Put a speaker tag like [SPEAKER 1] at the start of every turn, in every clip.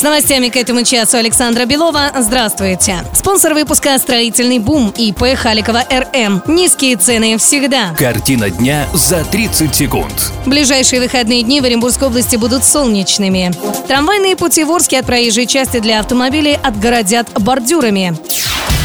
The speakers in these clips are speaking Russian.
[SPEAKER 1] С новостями к этому часу Александра Белова. Здравствуйте. Спонсор выпуска «Строительный бум» ИП Халикова РМ. Низкие цены всегда.
[SPEAKER 2] Картина дня за 30 секунд.
[SPEAKER 1] Ближайшие выходные дни в Оренбургской области будут солнечными. Трамвайные пути в Орске от проезжей части для автомобилей отгородят бордюрами.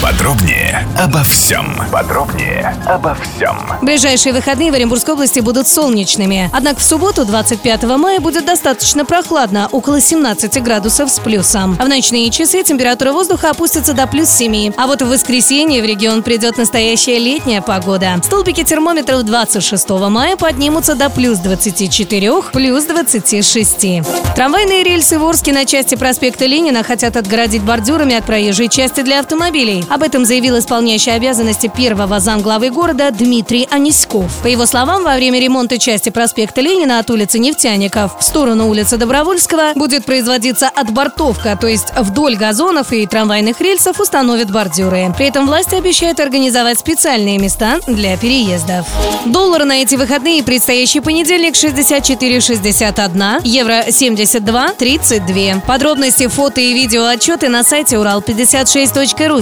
[SPEAKER 3] Подробнее обо всем. Подробнее обо всем.
[SPEAKER 1] Ближайшие выходные в Оренбургской области будут солнечными. Однако в субботу, 25 мая, будет достаточно прохладно, около 17 градусов с плюсом. В ночные часы температура воздуха опустится до плюс 7. А вот в воскресенье в регион придет настоящая летняя погода. Столбики термометров 26 мая поднимутся до плюс 24, плюс 26. Трамвайные рельсы в Орске на части проспекта Ленина хотят отгородить бордюрами от проезжей части для автомобилей. Об этом заявил исполняющий обязанности первого замглавы города Дмитрий Аниськов. По его словам, во время ремонта части проспекта Ленина от улицы Нефтяников в сторону улицы Добровольского будет производиться отбортовка, то есть вдоль газонов и трамвайных рельсов установят бордюры. При этом власти обещают организовать специальные места для переездов. Доллар на эти выходные и предстоящий понедельник 64,61, евро 72,32. Подробности, фото и видео отчеты на сайте урал56.ру,